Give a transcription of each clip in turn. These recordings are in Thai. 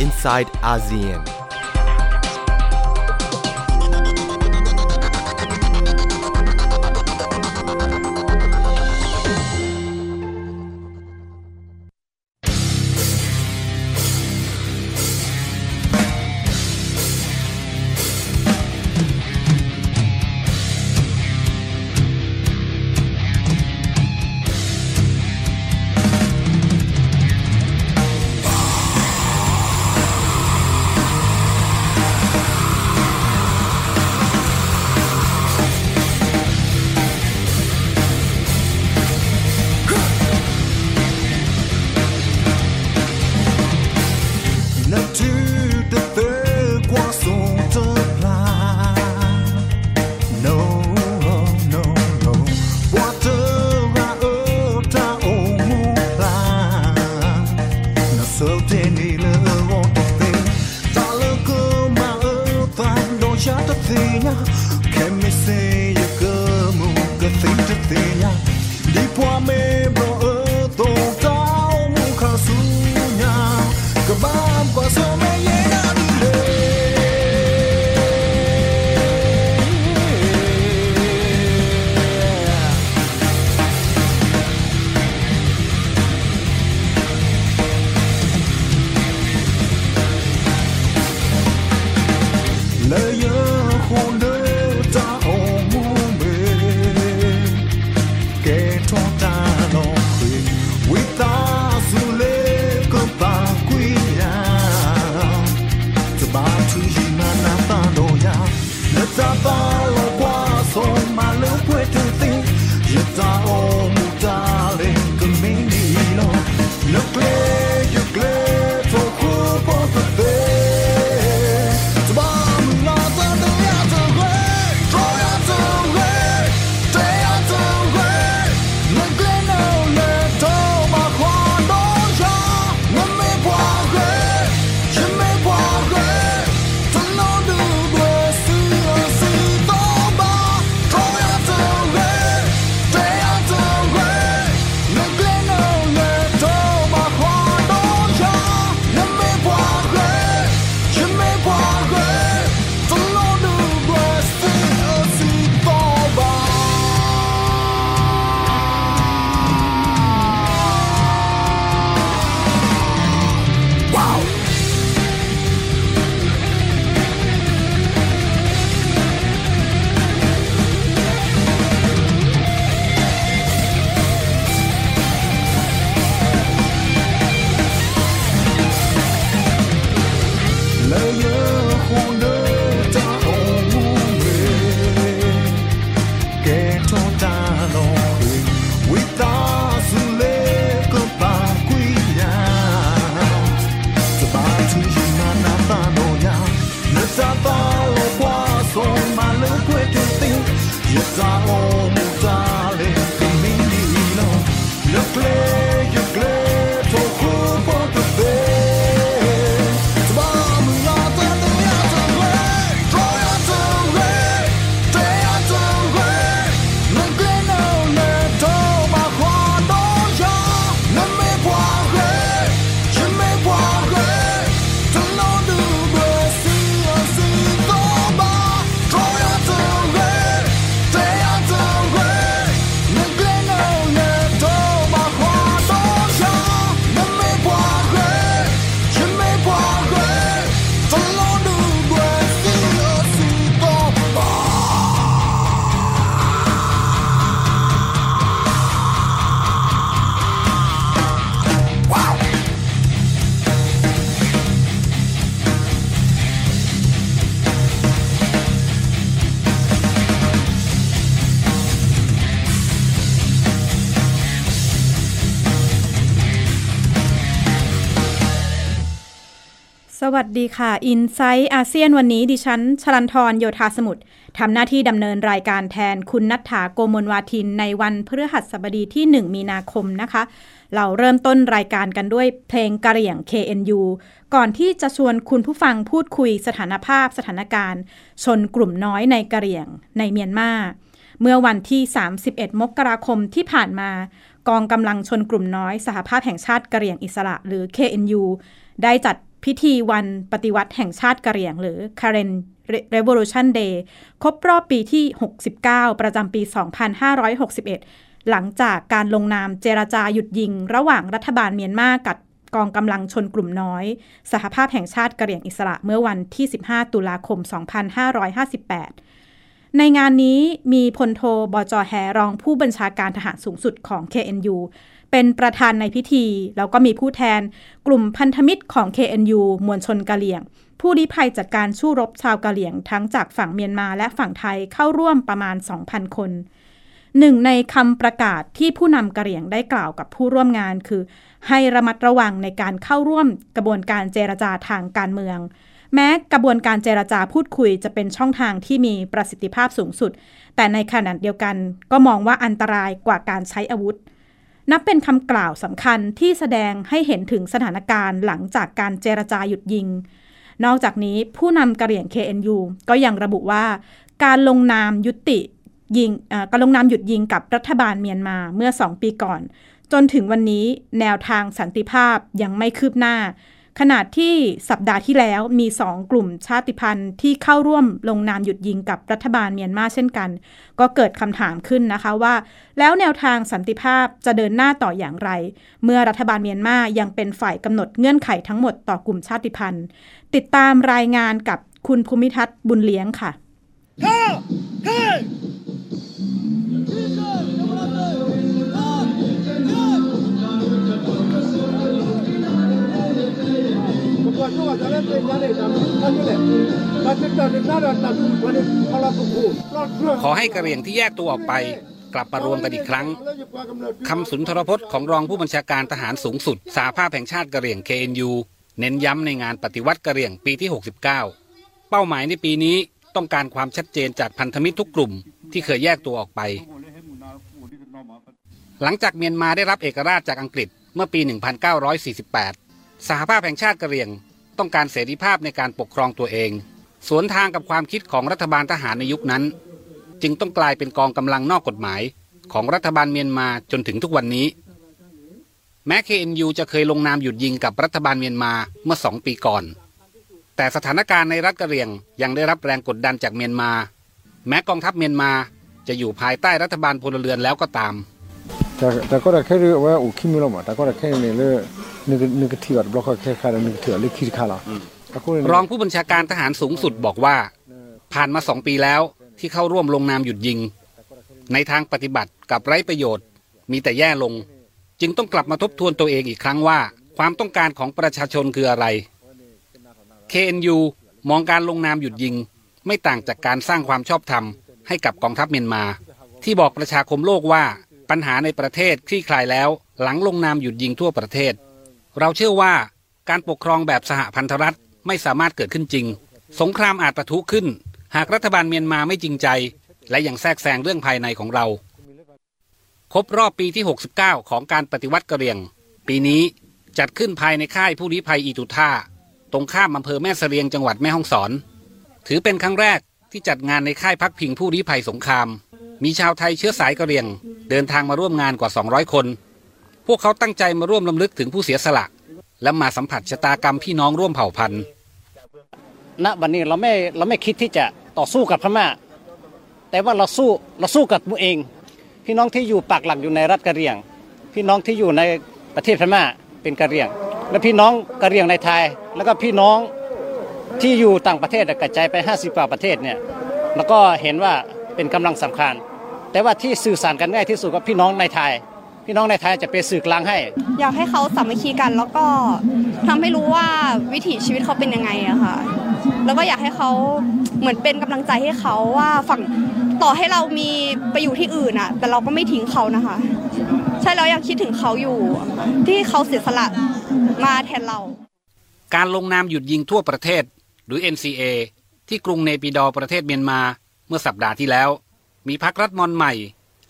inside ASEAN. ส วัสดีค่ะ i n s i ซต์อาเซียนวันนี้ดิฉัน ชลันทรโยธาสมุทรทำหน้าที่ดำเนินรายการแทนคุณนัฐถาโกมลวาทินในวันพฤหัสบดีที่ 1 มีนาคมนะคะ เราเริ่มต้นรายการกันด้วยเพลงกระเหรี่ยง KNU ก่อนที่จะชวนคุณผู้ฟังพูดคุยสถานภาพสถานการณ์ ชนกลุ่มน้อยในกระเหรี่ยงในเมียนมาเมื่อวันที่ 31 มกราคมที่ผ่านมา กองกำลังชนกลุ่มน้อยสหภาพแห่งชาติกระเหรี่ยงอิสระหรือ KNU ได้จัด พิธีวันปฏิวัติแห่งชาติกะเหรี่ยง หรือ Karen Revolution Day ครบรอบปีที่ 69 ประจำปี 2561 หลังจากการลงนามเจรจาหยุดยิง ระหว่างรัฐบาลเมียนมากับกองกำลังชนกลุ่มน้อย สหภาพแห่งชาติกะเหรี่ยงอิสระเมื่อวันที่ 15 ตุลาคม 2558 ในงานนี้มีพลโทบจแฮรองผู้บัญชาการทหารสูงสุดของ KNU เป็นประธานในพิธี แล้วก็มีผู้แทนกลุ่มพันธมิตรของ KNU มวลชนกะเหรี่ยง ผู้ลี้ภัยจากการสู้รบชาวกะเหรี่ยง ทั้งจากฝั่งเมียนมาและฝั่งไทยเข้าร่วมประมาณ 2,000 คนหนึ่งในคำประกาศที่ผู้นำกะเหรี่ยงได้กล่าวกับผู้ร่วมงานคือ ให้ระมัดระวังในการเข้าร่วมกระบวนการเจรจาทางการเมือง แม้กระบวนการเจรจาพูดคุยจะเป็นช่องทางที่มีประสิทธิภาพสูงสุด แต่ในขณะเดียวกันก็มองว่าอันตรายกว่าการใช้อาวุธ นับเป็นคำกล่าวสำคัญที่แสดงให้เห็นถึงสถานการณ์หลังจากการเจรจาหยุดยิง นอกจากนี้ผู้นำกระเหรี่ยง KNU ก็ยังระบุว่า การลงนามยุติยิงการลงนามหยุดยิงกับรัฐบาลเมียนมาเมื่อสองปีก่อน จนถึงวันนี้แนวทางสันติภาพยังไม่คืบหน้า ขณะที่สัปดาห์ที่แล้วมีสองกลุ่มชาติพันธุ์ที่เข้าร่วมลงนามหยุดยิงกับรัฐบาลเมียนมาเช่นกัน ก็เกิดคำถามขึ้นนะคะว่า แล้วแนวทางสันติภาพจะเดินหน้าต่ออย่างไร เมื่อรัฐบาลเมียนมายังเป็นฝ่ายกำหนดเงื่อนไขทั้งหมดต่อกลุ่มชาติพันธุ์ ติดตามรายงานกับคุณภูมิทัศน์บุญเลี้ยงค่ะ ขอให้กระเหรี่ยงที่แยกตัวออกไป กลับมารวมกันอีกครั้งคำสุนทรพจน์ของรองผู้บัญชาการทหารสูงสุด สาภาพแห่งชาติกระเหรี่ยง KNU เน้นย้ำในงานปฏิวัติกระเหรี่ยงปีที่ 69 เป้าหมายในปีนี้ต้องการความชัดเจนจากพันธมิตรทุกกลุ่มที่เคยแยกตัวออกไป หลังจากเมียนมาได้รับเอกราชจากอังกฤษเมื่อปี 1948 สหภาพแห่งชาติกระเหรี่ยง ต้องการเสรีภาพในการปกครองตัวเอง สวนทางกับความคิดของรัฐบาลทหารในยุคนั้น จึงต้องกลายเป็นกองกำลังนอกกฎหมาย ของรัฐบาลเมียนมาจนถึงทุกวันนี้ แม้ KNU จะเคยลงนามหยุดยิงกับรัฐบาลเมียนมาเมื่อสองปีก่อน แต่สถานการณ์ในรัฐกะเหรี่ยงยังได้รับแรงกดดันจากเมียนมา แม้กองทัพเมียนมาจะอยู่ภายใต้รัฐบาลพลเรือนแล้วก็ตาม แต่แต่ก็ได้แค่เรื่องว่าอุคิมิลมาแต่ก็ได้แค่ในเรื่องนึกนึกที่ว่าบล็อกแค่คานึกที่ว่าเล็กคิดค่าละรองผู้บัญชาการทหารสูงสุดบอกว่า ผ่านมาสองปีแล้วที่เข้าร่วมลงนามหยุดยิง ในทางปฏิบัติกับไร้ประโยชน์ มีแต่แย่ลง จึงต้องกลับมาทบทวนตัวเองอีกครั้งว่า ความต้องการของประชาชนคืออะไร KNU มองการลงนามหยุดยิง ไม่ต่างจากการสร้างความชอบธรรมให้กับกองทัพเมียนมา ที่บอกประชาคมโลกว่า ปัญหาในประเทศคลี่คลายแล้ว หลังลงนามหยุดยิงทั่วประเทศ เราเชื่อว่าการปกครองแบบสหพันธรัฐไม่สามารถเกิดขึ้นจริง สงครามอาจประทุขึ้น หากรัฐบาลเมียนมาไม่จริงใจ และยังแทรกแซงเรื่องภายในของเรา ครบรอบปีที่ 69 ของการปฏิวัติกะเหรี่ยง ปีนี้จัดขึ้นภายในค่ายผู้ลี้ภัยอีตุท่าตรงข้ามอำเภอแม่เสลียงจังหวัดแม่ฮ่องสอน ถือเป็นครั้งแรกที่จัดงานในค่ายพักพิงผู้ลี้ภัยสงคราม มีชาวไทยเชื้อสายกะเหรี่ยง เดินทางมาร่วมงานกว่า 200 คน พวกเขาตั้งใจมาร่วมลำลึกถึงผู้เสียสละ และมาสัมผัสชะตากรรมพี่น้องร่วมเผ่าพันธุ์ ณวันนี้เราไม่เราไม่คิดที่จะต่อสู้กับพม่า แต่ว่าเราสู้เราสู้กับตัวเอง พี่น้องที่อยู่ปากหลักอยู่ในรัฐกะเหรี่ยง พี่น้องที่อยู่ในประเทศพม่าเป็นกะเหรี่ยง และพี่น้องกะเหรี่ยงในไทย แล้วก็พี่น้องที่อยู่ต่างประเทศกระจายไป 50กว่าประเทศเนี่ยแล้วก็เห็นว่าเป็นกำลังสำคัญ แต่ว่าที่สื่อสารกันง่ายที่สุดกับพี่น้องในไทย พี่น้องในไทยจะเป็นสื่อกลางให้ อยากให้เขาสามัคคีกันแล้วก็ทำให้รู้ว่าวิถีชีวิตเขาเป็นยังไงอะค่ะ แล้วก็อยากให้เขาเหมือนเป็นกำลังใจให้เขาว่าฝั่งต่อให้เรามีไปอยู่ที่อื่นอะแต่เราก็ไม่ทิ้งเขานะคะ ใช่เรายังคิดถึงเขาอยู่ ที่เขาเสียสละมาแทนเรา การลงนามหยุดยิงทั่วประเทศ หรือ NCA ที่กรุงเนปิดอประเทศเมียนมาเมื่อสัปดาห์ที่แล้ว มีพรรครัฐมนใหม่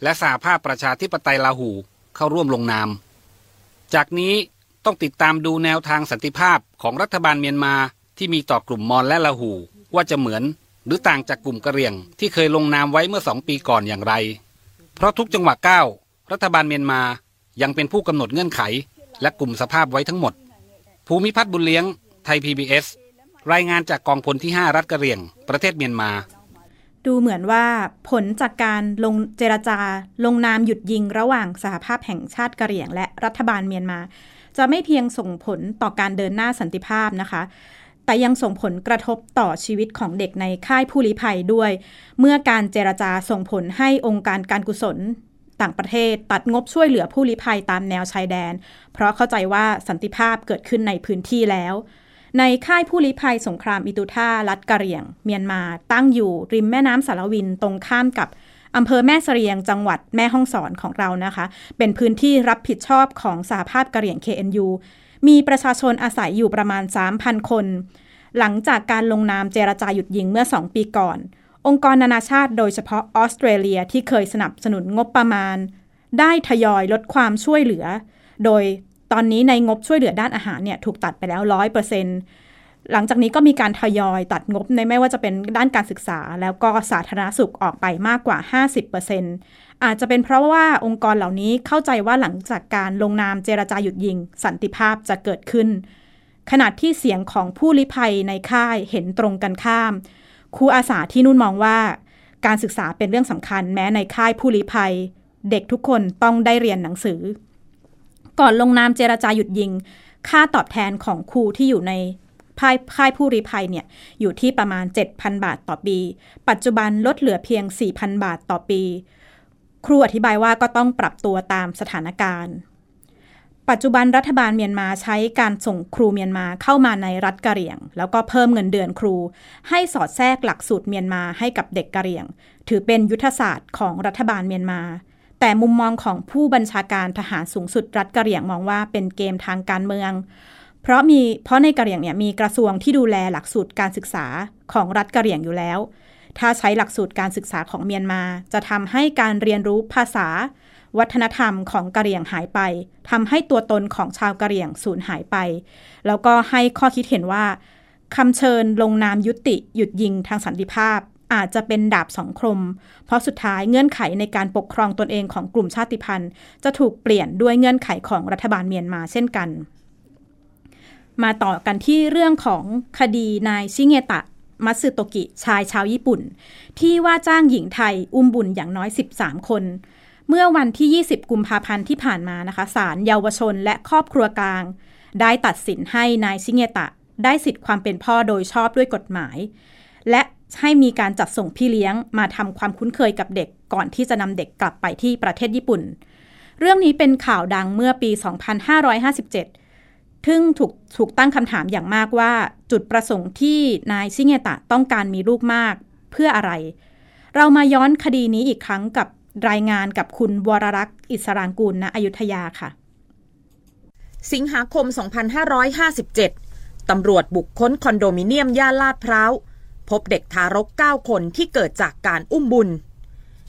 และสหภาพประชาธิปไตยลาหูเข้าร่วมลงนาม จากนี้ต้องติดตามดูแนวทางสันติภาพของรัฐบาลเมียนมาที่มีต่อกลุ่มมอญและละหู ว่าจะเหมือน หรือต่างจากกลุ่มกะเหรี่ยง ที่เคยลงนามไว้เมื่อสองปีก่อนอย่างไร เพราะทุกจังหวะก้าวรัฐบาลเมียนมายังเป็นผู้กำหนดเงื่อนไข และกลุ่มสภาพไว้ทั้งหมด ภูมิพัฒน์บุญเลี้ยง ไทย PBS รายงานจากกองพลที่ 5 รัฐกะเหรี่ยง ประเทศเมียนมา ดูเหมือนว่าผลจากการลงเจรจา ลงนามหยุดยิงระหว่างสหภาพแห่งชาติกะเหรี่ยง และรัฐบาลเมียนมา จะไม่เพียงส่งผลต่อการเดินหน้าสันติภาพนะคะ แต่ยังส่งผลกระทบต่อชีวิตของเด็กในค่ายผู้ลี้ภัยด้วย เมื่อการเจรจาส่งผลให้องค์การการกุศลต่างประเทศตัดงบช่วยเหลือผู้ลี้ภัยตามแนวชายแดน เพราะเข้าใจว่าสันติภาพเกิดขึ้นในพื้นที่แล้ว ในค่ายผู้ลี้ภัยสงครามอิตุท่ารัฐกะเหรี่ยง เมียนมาตั้งอยู่ริมแม่น้ำสารวินตรงข้ามกับอำเภอแม่เสรียงจังหวัดแม่ฮ่องสอนของเรานะคะ เป็นพื้นที่รับผิดชอบของสหภาพกะเหรี่ยง KNU มีประชาชนอาศัยอยู่ประมาณ 3,000 คน หลังจากการลงนามเจรจาหยุดยิงเมื่อ 2 ปีก่อน องค์กรนานาชาติโดยเฉพาะออสเตรเลียที่เคยสนับสนุนงบประมาณ ได้ทยอยลดความช่วยเหลือ โดย ตอนนี้ในงบช่วยเหลือด้านอาหารเนี่ยถูกตัดไปแล้วร้อยเปอร์เซ็นต์หลังจากนี้ก็มีการทยอยตัดงบในไม่ว่าจะเป็นด้านการศึกษา แล้วก็สาธารณสุขออกไปมากกว่า 50%อาจจะเป็นเพราะว่าองค์กรเหล่านี้เข้าใจว่าหลังจากการลงนามเจรจาหยุดยิง สันติภาพจะเกิดขึ้น ขณะที่เสียงของผู้ลี้ภัยในค่ายเห็นตรงกันข้าม ครูอาสาที่นู่นมองว่า การศึกษาเป็นเรื่องสำคัญแม้ในค่ายผู้ลี้ภัย เด็กทุกคนต้องได้เรียนหนังสือ ก่อนลงนามเจรจาหยุดยิง ค่าตอบแทนของครูที่อยู่ในค่ายค่ายผู้ลี้ภัยเนี่ยอยู่ที่ประมาณ 7,000 บาทต่อปี ปัจจุบันลดเหลือเพียง 4,000 บาทต่อปี ครูอธิบายว่าก็ต้องปรับตัวตามสถานการณ์ ปัจจุบันรัฐบาลเมียนมาใช้การส่งครูเมียนมาเข้ามาในรัฐกะเหรี่ยง แล้วก็เพิ่มเงินเดือนครู ให้สอดแทรกหลักสูตรเมียนมาให้กับเด็กกะเหรี่ยง ถือเป็นยุทธศาสตร์ของรัฐบาลเมียนมา แต่มุมมองของผู้บัญชาการทหารสูงสุดรัฐกะเหรี่ยงมองว่าเป็นเกมทางการเมือง เพราะมีเพราะในกะเหรี่ยงเนี่ยมีกระทรวงที่ดูแลหลักสูตรการศึกษาของรัฐกะเหรี่ยงอยู่แล้ว ถ้าใช้หลักสูตรการศึกษาของเมียนมา จะทำให้การเรียนรู้ภาษา วัฒนธรรมของกะเหรี่ยงหายไปทำให้ตัวตนของชาวกะเหรี่ยงสูญหายไป แล้วก็ให้ข้อคิดเห็นว่าคำเชิญลงนามยุติหยุดยิงทางสันติภาพ อาจจะเป็นดาบสองคม เพราะสุดท้ายเงื่อนไขในการปกครองตนเองของกลุ่มชาติพันธุ์ จะถูกเปลี่ยนด้วยเงื่อนไขของรัฐบาลเมียนมาเช่นกัน มาต่อกันที่เรื่องของคดีนายชิเงตะมัตสึโตกิชายชาวญี่ปุ่น ที่ว่าจ้างหญิงไทยอุ้มบุญอย่างน้อย 13 คน เมื่อวันที่ 20 กุมภาพันธ์ที่ผ่านมานะคะศาลเยาวชนและครอบครัวกลาง ได้ตัดสินให้นายชิเงตะ ได้สิทธิ์ความเป็นพ่อโดยชอบด้วยกฎหมาย และ ให้มีการจัดส่งพี่เลี้ยงมาทำความคุ้นเคยกับเด็กก่อนที่จะนำเด็กกลับไปที่ประเทศญี่ปุ่น เรื่องนี้เป็นข่าวดังเมื่อปี 2557ซึ่งถูกถูกตั้งคำถามอย่างมากว่าจุดประสงค์ที่นายชิเงตะต้องการมีลูกมากเพื่ออะไร เรามาย้อนคดีนี้อีกครั้งกับรายงานกับคุณวรรักษ์อิสรางกูลณอยุธยาค่ะ สิงหาคม 2557 ตำรวจบุกค้นคอนโดมิเนียมย่านลาดพร้าว พบเด็กทารก 9 คนที่เกิดจากการอุ้มบุญ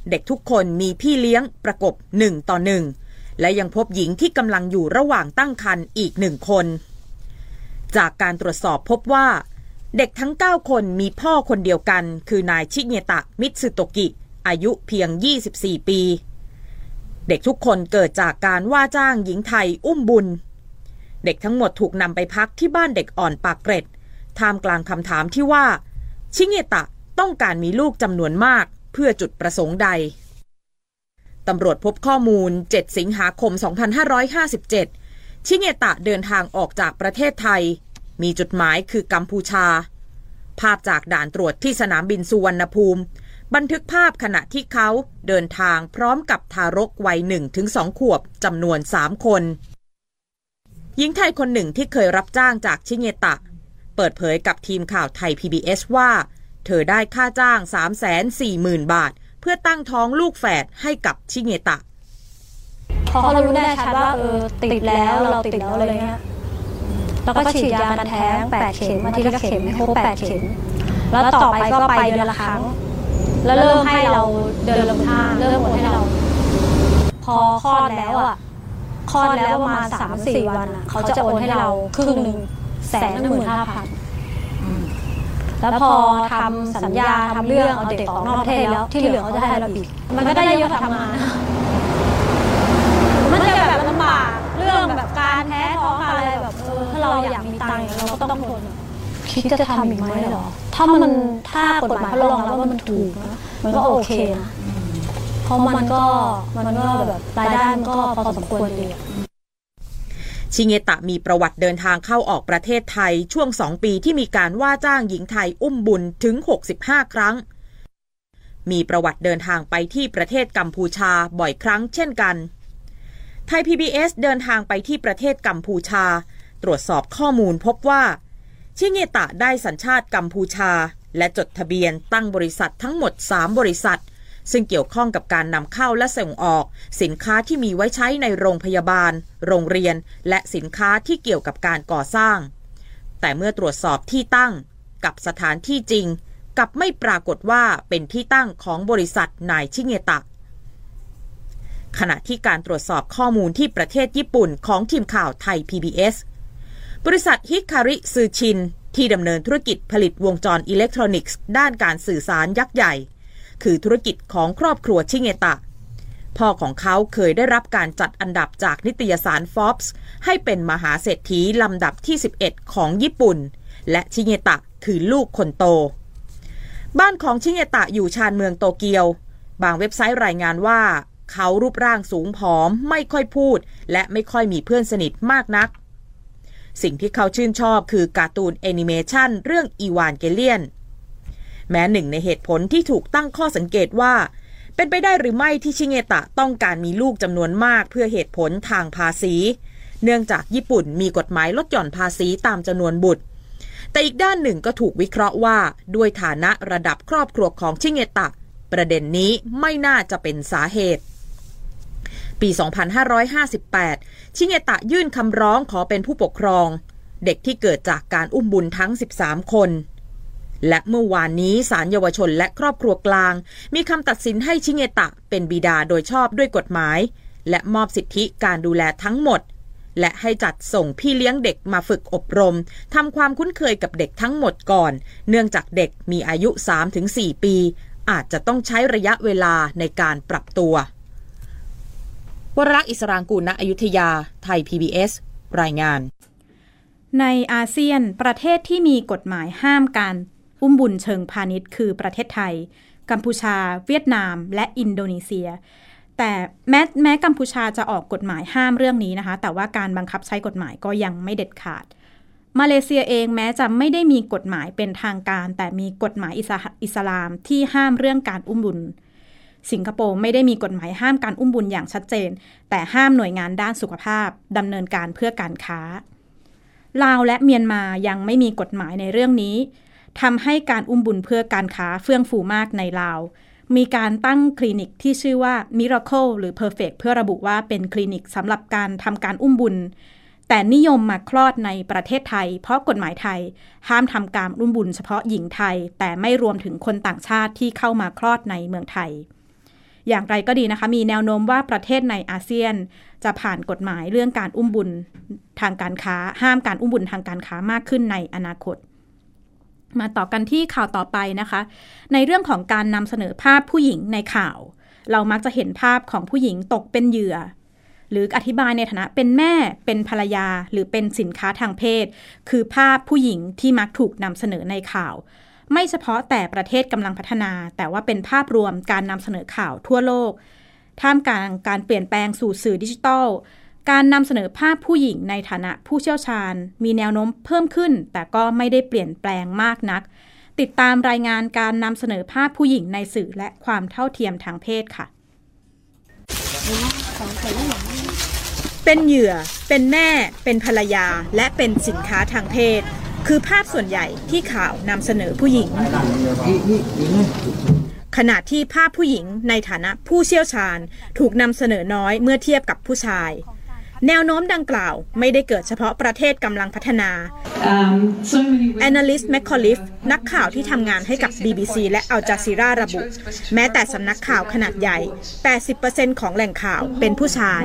เด็กทุกคนมีพี่เลี้ยงประกบ 1 ต่อ 1 และยังพบหญิงที่กำลังอยู่ระหว่างตั้งครรภ์อีกหนึ่งคน จากการตรวจสอบพบว่า เด็กทั้ง 9 คนมีพ่อคนเดียวกัน คือนายชิเงตะมิตสึโตกิ อายุเพียง 24 ปีเด็กทุกคนเกิดจากการว่าจ้างหญิงไทยอุ้มบุญ เด็กทั้งหมดถูกนำไปพักที่บ้านเด็กอ่อนปากเกร็ดท่ามกลางคำถามที่ว่า ชิเงตะต้องการมีลูกจำนวนมากเพื่อจุดประสงค์ใด ตำรวจพบข้อมูล 7 สิงหาคม 2557 ชิเงตะเดินทางออกจากประเทศไทย มีจุดหมายคือกัมพูชา ภาพจากด่านตรวจที่สนามบินสุวรรณภูมิ บันทึกภาพขณะที่เขาเดินทางพร้อมกับทารกวัย 1-2 ขวบจำนวน 3 คน หญิงไทยคนหนึ่งที่เคยรับจ้างจากชิเงตะ ปิดเผยกับทีมข่าวไทย PBS ว่า เธอได้ค่าจ้าง 340,000 บาท เพื่อตั้งท้องลูกแฝดให้กับชิเงตะ พอเขารู้แน่ชัดว่าเออติดแล้วเราติดแล้วอะไรเงี้ยแล้วก็ฉีดยากันแท้งแปดเข็มอาทิตย์ละเข็มให้ครบแปดเข็ม แล้วต่อไปก็ไปเดือนละครั้ง แล้วเริ่มให้เราเดินลงท่าเริ่มโอนให้เรา พอคลอดแล้วอะคลอดแล้วประมาณสามสี่วันเขาจะโอนให้เราครึ่งหนึ่ง แสนหนึ่งหมื่นห้าพันแล้วพอทำสัญญาทำเรื่องเอาเด็กออกนอกประเทศแล้วที่เหลือเขาจะให้เราอีก มันก็ได้เยอะทำงานมันจะแบบลำบากเรื่องแบบการแพ้ท้องอะไรแบบเออถ้าเราอยากมีตังค์เราก็ต้องทนคิดจะทำอีกไหมเหรอ ถ้ามันถ้ากฎหมายเขารองรับว่ามันถูกนะมันก็โอเคนะเพราะมันก็มันก็แบบรายได้มันก็พอสมควรดีอะ ชิเงตะมีประวัติเดินทางเข้าออกประเทศไทยช่วงสองปีที่มีการว่าจ้างหญิงไทยอุ้มบุญถึง 65 ครั้ง มีประวัติเดินทางไปที่ประเทศกัมพูชาบ่อยครั้งเช่นกัน ไทย PBS เดินทางไปที่ประเทศกัมพูชา ตรวจสอบข้อมูลพบว่า ชิเงตะได้สัญชาติกัมพูชา และจดทะเบียนตั้งบริษัททั้งหมด 3 บริษัท ซึ่งเกี่ยวข้องกับการนำเข้าและส่งออก สินค้าที่มีไว้ใช้ในโรงพยาบาล โรงเรียน และสินค้าที่เกี่ยวกับการก่อสร้าง แต่เมื่อตรวจสอบที่ตั้ง กับสถานที่จริง กับไม่ปรากฏว่าเป็นที่ตั้งของบริษัทนายชิเงตะ ขณะที่การตรวจสอบข้อมูลที่ประเทศญี่ปุ่นของทีมข่าวไทย PBS บริษัทฮิคาริซือชินที่ดำเนินธุรกิจผลิตวงจรอิเล็กทรอนิกส์ ด้านการสื่อสารยักษ์ใหญ่ คือธุรกิจของครอบครัวชิเงตะ พ่อของเขาเคยได้รับการจัดอันดับจากนิตยสาร Forbes ให้เป็นมหาเศรษฐีลำดับที่ 11 ของญี่ปุ่น และชิเงตะคือลูกคนโต บ้านของชิเงตะอยู่ชานเมืองโตเกียว บางเว็บไซต์รายงานว่า เขารูปร่างสูงผอม ไม่ค่อยพูด และไม่ค่อยมีเพื่อนสนิทมากนัก สิ่งที่เขาชื่นชอบคือการ์ตูนแอนิเมชันเรื่องอีวานเกเลียน แม้หนึ่งในเหตุผลที่ถูกตั้งข้อสังเกตว่า เป็นไปได้หรือไม่ที่ชิเงตะต้องการมีลูกจำนวนมากเพื่อเหตุผลทางภาษี เนื่องจากญี่ปุ่นมีกฎหมายลดหย่อนภาษีตามจำนวนบุตร แต่อีกด้านหนึ่งก็ถูกวิเคราะห์ว่า ด้วยฐานะระดับครอบครัวของชิเงตะ ประเด็นนี้ไม่น่าจะเป็นสาเหตุปี 2558 ชิเงตะยื่นคำร้องขอเป็นผู้ปกครอง เด็กที่เกิดจากการอุ้มบุญทั้ง 13 คน และเมื่อวานนี้ศาลเยาวชนและครอบครัวกลาง มีคำตัดสินให้ชิเงตะเป็นบิดาโดยชอบด้วยกฎหมาย และมอบสิทธิการดูแลทั้งหมด และให้จัดส่งพี่เลี้ยงเด็กมาฝึกอบรมทำความคุ้นเคยกับเด็กทั้งหมดก่อน เนื่องจากเด็กมีอายุ 3-4 ปี อาจจะต้องใช้ระยะเวลาในการปรับตัว วรรักษ์อิสรางกูลณอยุธยา ไทย PBS รายงานในอาเซียนประเทศที่มีกฎหมายห้ามการ อุ้มบุญเชิงพาณิชย์คือประเทศไทย กัมพูชา เวียดนาม และอินโดนีเซีย แต่แม้แม้กัมพูชาจะออกกฎหมายห้ามเรื่องนี้นะคะ แต่ว่าการบังคับใช้กฎหมายก็ยังไม่เด็ดขาด มาเลเซียเองแม้จะไม่ได้มีกฎหมายเป็นทางการ แต่มีกฎหมายอิสลามที่ห้ามเรื่องการอุ้มบุญสิงคโปร์ไม่ได้มีกฎหมายห้ามการอุ้มบุญอย่างชัดเจน แต่ห้ามหน่วยงานด้านสุขภาพดำเนินการเพื่อการค้า ลาวและเมียนมายังไม่มีกฎหมายในเรื่องนี้ ทำให้การอุ้มบุญเพื่อการค้าเฟื่องฟูมากในลาว มีการตั้งคลินิกที่ชื่อว่า Miracle หรือ Perfect เพื่อระบุว่าเป็นคลินิกสำหรับการทำการอุ้มบุญ แต่นิยมมาคลอดในประเทศไทย เพราะกฎหมายไทย ห้ามทำการอุ้มบุญเฉพาะหญิงไทย แต่ไม่รวมถึงคนต่างชาติที่เข้ามาคลอดในเมืองไทยอย่างไรก็ดีนะคะ มีแนวโน้มว่าประเทศในอาเซียน จะผ่านกฎหมายเรื่องการอุ้มบุญทางการค้า ห้ามการอุ้มบุญทางการค้ามากขึ้นในอนาคต มาต่อกันที่ข่าวต่อไปนะคะ ในเรื่องของการนำเสนอภาพผู้หญิงในข่าว เรามักจะเห็นภาพของผู้หญิงตกเป็นเหยื่อ หรืออธิบายในฐานะเป็นแม่เป็นภรรยา หรือเป็นสินค้าทางเพศ คือภาพผู้หญิงที่มักถูกนำเสนอในข่าว ไม่เฉพาะแต่ประเทศกำลังพัฒนา แต่ว่าเป็นภาพรวมการนำเสนอข่าวทั่วโลก ท่ามกลางการเปลี่ยนแปลงสู่สื่อดิจิทัล การนำเสนอภาพผู้หญิงในฐานะผู้เชี่ยวชาญ มีแนวโน้มเพิ่มขึ้น แต่ก็ไม่ได้เปลี่ยนแปลงมากนัก ติดตามรายงานการนำเสนอภาพผู้หญิงในสื่อและความเท่าเทียมทางเพศค่ะ เป็นเหยื่อ เป็นแม่ เป็นภรรยา และเป็นสินค้าทางเพศ คือภาพส่วนใหญ่ที่ข่าวนำเสนอผู้หญิงขณะที่ภาพผู้หญิงในฐานะผู้เชี่ยวชาญถูกนำเสนอน้อยเมื่อเทียบกับผู้ชาย แนวโน้มดังกล่าวไม่ได้เกิดเฉพาะประเทศกำลังพัฒนาแอนนาลิสต์แมคคอลิฟนักข่าวที่ทำงานให้กับ BBC และอัลจาซีราระบุ แม้แต่สำนักข่าวขนาดใหญ่ 80%ของแหล่งข่าวเป็นผู้ชาย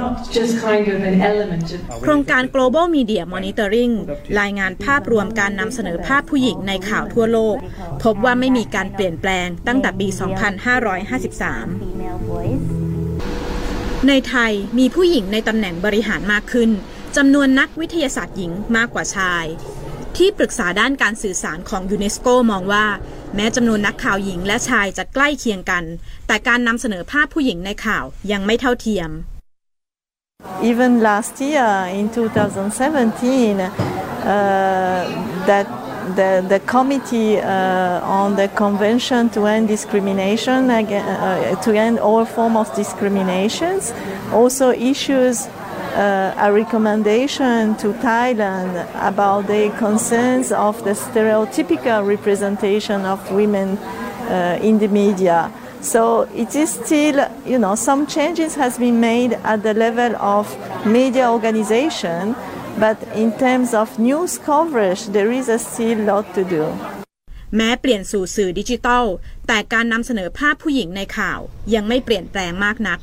โครงการ Global Media Monitoring รายงานภาพรวมการนำเสนอภาพผู้หญิงในข่าวทั่วโลก พบว่าไม่มีการเปลี่ยนแปลงตั้งแต่ปี 2553 ในไทยมีผู้หญิงในตำแหน่งบริหารมากขึ้นจำนวนนักวิทยาศาสตร์หญิงมากกว่าชาย ที่ปรึกษาด้านการสื่อสารของยูเนสโกมองว่า แม้จำนวนนักข่าวหญิงและชายจะใกล้เคียงกัน แต่การนำเสนอภาพผู้หญิงในข่าวยังไม่เท่าเทียม Even last year in 2017, uh, that the, the committee uh, on the convention to end discrimination uh, to end all forms of discriminations also issues uh, a recommendation to Thailand about the concerns of the stereotypical representation of women uh, in the media. So it is still, you know, some changes has been made at the level of media organization, but in terms of news coverage, there is a still lot to do. แม้เปลี่ยนสู่สื่อดิจิทัล แต่การนำเสนอภาพผู้หญิงในข่าวยังไม่เปลี่ยนแปลงมากนัก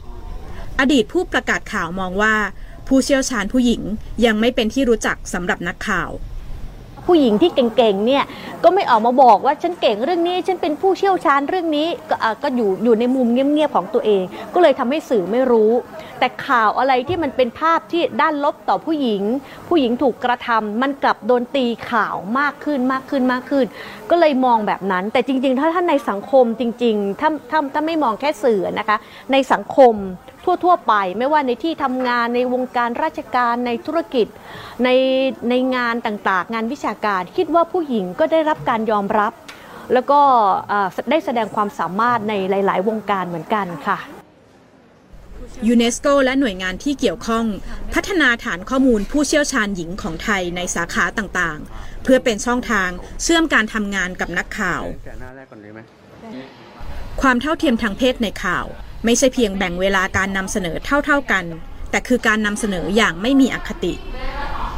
อดีตผู้ประกาศข่าวมองว่า ผู้เชี่ยวชาญผู้หญิงยังไม่เป็นที่รู้จักสำหรับนักข่าว ผู้หญิงที่เก่งๆเนี่ยก็ไม่ออกมาบอกว่าฉันเก่งเรื่องนี้ ฉันเป็นผู้เชี่ยวชาญเรื่องนี้ก็อะก็อยู่อยู่ในมุมเงียบๆของตัวเอง ก็เลยทำให้สื่อไม่รู้ แต่ข่าวอะไรที่มันเป็นภาพที่ด้านลบต่อผู้หญิง ผู้หญิงถูกกระทำมันกลับโดนตีข่าวมากขึ้นมากขึ้นมากขึ้น ก็เลยมองแบบนั้น แต่จริง ๆ ถ้าท่านในสังคมจริงๆถ้าถ้าถ้าไม่มองแค่สื่อนะคะในสังคม ทั่ว ๆ ไป ไม่ว่าในที่ทำงานในวงการราชการในธุรกิจ ในในงานต่างๆ งานวิชาการ คิดว่าผู้หญิงก็ได้รับการยอมรับ แล้วก็อ่าได้แสดงความสามารถในหลาย ๆ วงการเหมือนกันค่ะยูเนสโกและหน่วยงานที่เกี่ยวข้อง พัฒนาฐานข้อมูลผู้เชี่ยวชาญหญิงของไทยในสาขาต่างๆ เพื่อเป็นช่องทางเชื่อมการทำงานกับนักข่าว ความเท่าเทียมทางเพศในข่าว ไม่ใช่เพียงแบ่งเวลาการนำเสนอเท่าๆกัน แต่คือการนำเสนออย่างไม่มีอคติ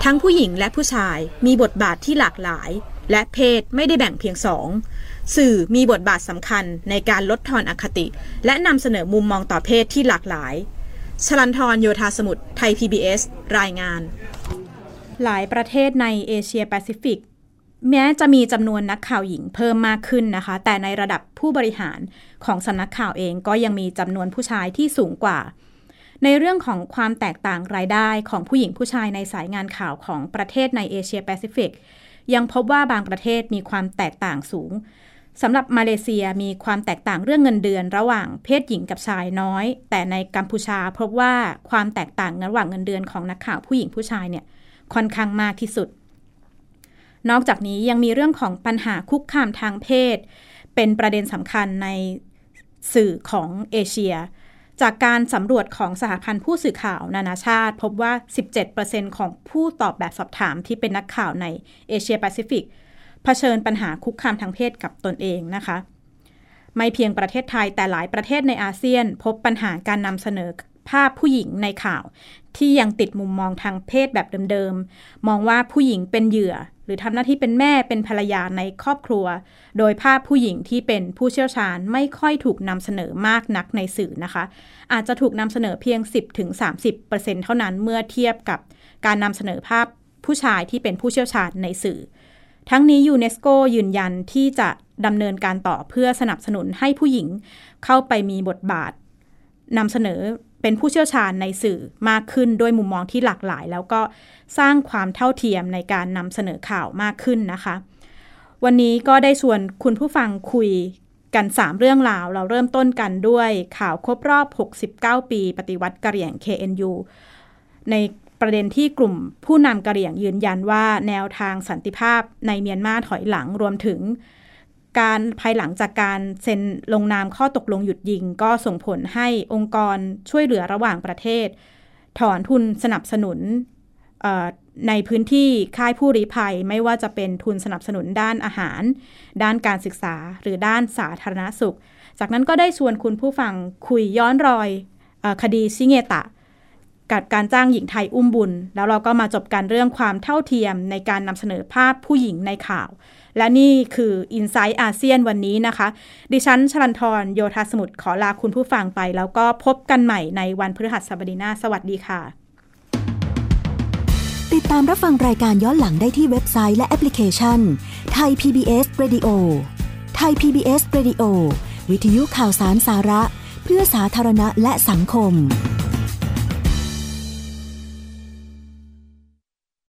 ทั้งผู้หญิงและผู้ชายมีบทบาทที่หลากหลาย และเพศไม่ได้แบ่งเพียงสองสื่อมีบทบาทสำคัญในการลดทอนอคติ และนำเสนอมุมมองต่อเพศที่หลากหลายชลันทรโยธาสมุทรไทย PBS รายงาน หลายประเทศในเอเชียแปซิฟิก แม้จะมีจำนวนนักข่าวหญิงเพิ่มมากขึ้นนะคะ แต่ในระดับผู้บริหารของสำนักข่าวเองก็ยังมีจำนวนผู้ชายที่สูงกว่า ในเรื่องของความแตกต่างรายได้ของผู้หญิงผู้ชายในสายงานข่าวของประเทศในเอเชียแปซิฟิกยังพบว่าบางประเทศมีความแตกต่างสูงสำหรับมาเลเซียมีความแตกต่างเรื่องเงินเดือนระหว่างเพศหญิงกับชายน้อย แต่ในกัมพูชาพบว่าความแตกต่างระหว่างเงินเดือนของนักข่าวผู้หญิงผู้ชายเนี่ยค่อนข้างมากที่สุด นอกจากนี้ยังมีเรื่องของปัญหาคุกคามทางเพศ เป็นประเด็นสำคัญในสื่อของเอเชีย จากการสำรวจของสหพันธ์ผู้สื่อข่าวนานาชาติ พบว่า 17%ของผู้ตอบแบบสอบถามที่เป็นนักข่าวในเอเชียแปซิฟิกเผชิญปัญหาคุกคามทางเพศกับตนเองนะคะ ไม่เพียงประเทศไทยแต่หลายประเทศในอาเซียน พบปัญหาการนำเสนอ ภาพผู้หญิงในข่าว ที่ยังติดมุมมองทางเพศแบบเดิมๆ มองว่าผู้หญิงเป็นเหยื่อ หรือทำหน้าที่เป็นแม่เป็นภรรยาในครอบครัว โดยภาพผู้หญิงที่เป็นผู้เชี่ยวชาญไม่ค่อยถูกนำเสนอมากนักในสื่อนะคะ อาจจะถูกนำเสนอเพียง 10-30%เท่านั้นเมื่อเทียบกับการนำเสนอภาพผู้ชายที่เป็นผู้เชี่ยวชาญในสื่อ ทั้งนี้ยูเนสโกยืนยันที่จะดำเนินการต่อเพื่อสนับสนุนให้ผู้หญิงเข้าไปมีบทบาทนำเสนอ เป็นผู้เชี่ยวชาญในสื่อมากขึ้นด้วยมุมมองที่หลากหลาย แล้วก็สร้างความเท่าเทียมในการนำเสนอข่าวมากขึ้นนะคะ วันนี้ก็ได้ชวนคุณผู้ฟังคุยกัน 3 เรื่องราว เราเริ่มต้นกันด้วยข่าวครบรอบ 69 ปี ปฏิวัติกะเหรี่ยง KNU ในประเด็นที่กลุ่มผู้นำกะเหรี่ยงยืนยันว่าแนวทางสันติภาพในเมียนมาถอยหลังรวมถึง การภายหลังจากการเซ็นลงนามข้อตกลงหยุดยิง ก็ส่งผลให้องค์กรช่วยเหลือระหว่างประเทศ ถอนทุนสนับสนุนในพื้นที่ค่ายผู้ริภัยไม่ว่าจะเป็นทุนสนับสนุนด้านอาหาร ด้านการศึกษาหรือด้านสาธารณสุข จากนั้นก็ได้ชวนคุณผู้ฟังคุยย้อนรอยอคดีซิเงตะ กับการจ้างหญิงไทยอุ้มบุญ แล้วเราก็มาจบกันเรื่องความเท่าเทียมในการนำเสนอภาพผู้หญิงในข่าว และนี่คือ i n s i ซต์อาเซียนวันนี้นะคะ ดิฉันชลันทรโยธาสมุทรขอลาคุณผู้ฟังไป แล้วก็พบกันใหม่ในวันพฤหัสบดีหน้า สวัสดีค่ะ ติดตามรับฟังรายการย้อนหลังได้ที่เว็บไซต์และแอปพลิเคชันไทย PBS Radio ไทย PBS Radio วิทยุข่าวสารสาระ เพื่อสาธารณะและสังคม